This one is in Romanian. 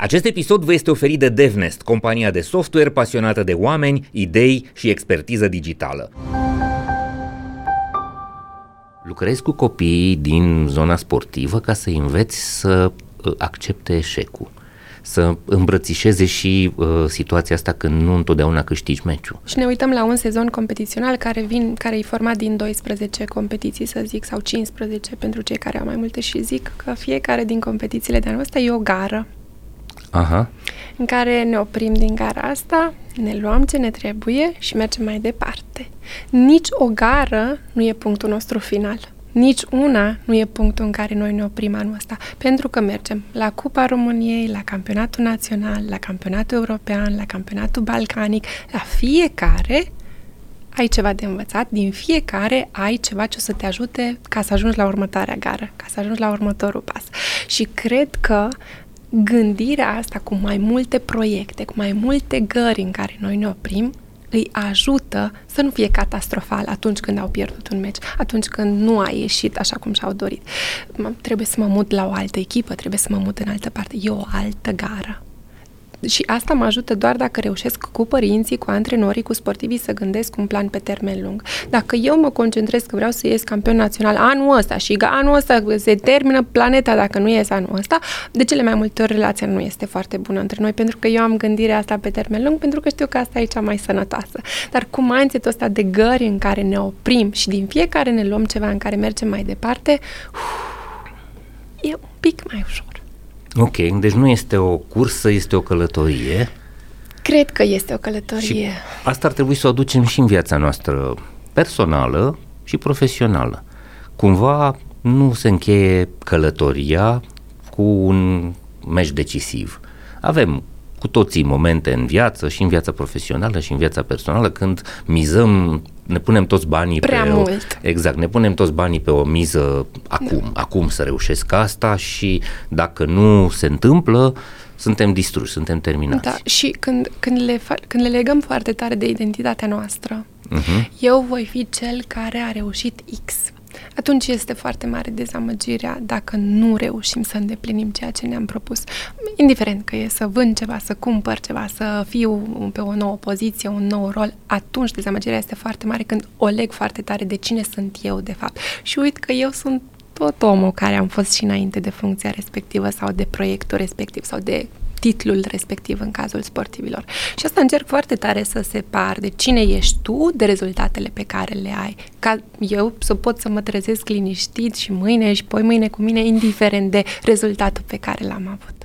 Acest episod vă este oferit de DevNest, compania de software pasionată de oameni, idei și expertiză digitală. Lucrezi cu copiii din zona sportivă ca să înveți să uh, accepte eșecul să îmbrățișeze și uh, situația asta când nu întotdeauna câștigi meciul. Și ne uităm la un sezon competițional care vin, care e format din 12 competiții, să zic, sau 15 pentru cei care au mai multe și zic că fiecare din competițiile de anul ăsta e o gară. Aha. În care ne oprim din gara asta, ne luăm ce ne trebuie și mergem mai departe. Nici o gară nu e punctul nostru final. Nici una nu e punctul în care noi ne oprim anul ăsta, pentru că mergem la Cupa României, la campionatul național, la campionatul european, la campionatul balcanic, la fiecare ai ceva de învățat, din fiecare ai ceva ce o să te ajute ca să ajungi la următoarea gară, ca să ajungi la următorul pas. Și cred că gândirea asta cu mai multe proiecte, cu mai multe gări în care noi ne oprim, îi ajută să nu fie catastrofal atunci când au pierdut un meci, atunci când nu a ieșit așa cum și-au dorit. Trebuie să mă mut la o altă echipă, trebuie să mă mut în altă parte. E o altă gară și asta mă ajută doar dacă reușesc cu părinții, cu antrenorii, cu sportivii să gândesc un plan pe termen lung. Dacă eu mă concentrez că vreau să ies campion național anul ăsta și că anul ăsta se termină planeta dacă nu ies anul ăsta, de cele mai multe ori relația nu este foarte bună între noi, pentru că eu am gândirea asta pe termen lung, pentru că știu că asta e cea mai sănătoasă. Dar cu mindset ăsta de gări în care ne oprim și din fiecare ne luăm ceva în care mergem mai departe, uf, e un pic mai ușor. Ok, deci nu este o cursă, este o călătorie. Cred că este o călătorie. Și asta ar trebui să o aducem și în viața noastră personală și profesională. Cumva nu se încheie călătoria cu un meci decisiv. Avem cu toții momente în viață și în viața profesională și în viața personală când mizăm, ne punem toți banii Prea pe mult. O, exact, ne punem toți banii pe o miză acum, da. acum să reușesc asta și dacă nu se întâmplă, suntem distruși, suntem terminați. Da, și când, când, le, fa- când le legăm foarte tare de identitatea noastră, uh-huh. eu voi fi cel care a reușit X atunci este foarte mare dezamăgirea dacă nu reușim să îndeplinim ceea ce ne-am propus. Indiferent că e să vând ceva, să cumpăr ceva, să fiu pe o nouă poziție, un nou rol, atunci dezamăgirea este foarte mare când o leg foarte tare de cine sunt eu de fapt. Și uit că eu sunt tot omul care am fost și înainte de funcția respectivă sau de proiectul respectiv sau de titlul respectiv în cazul sportivilor. Și asta încerc foarte tare să separ de cine ești tu, de rezultatele pe care le ai. Ca eu să pot să mă trezesc liniștit și mâine și poi mâine cu mine, indiferent de rezultatul pe care l-am avut.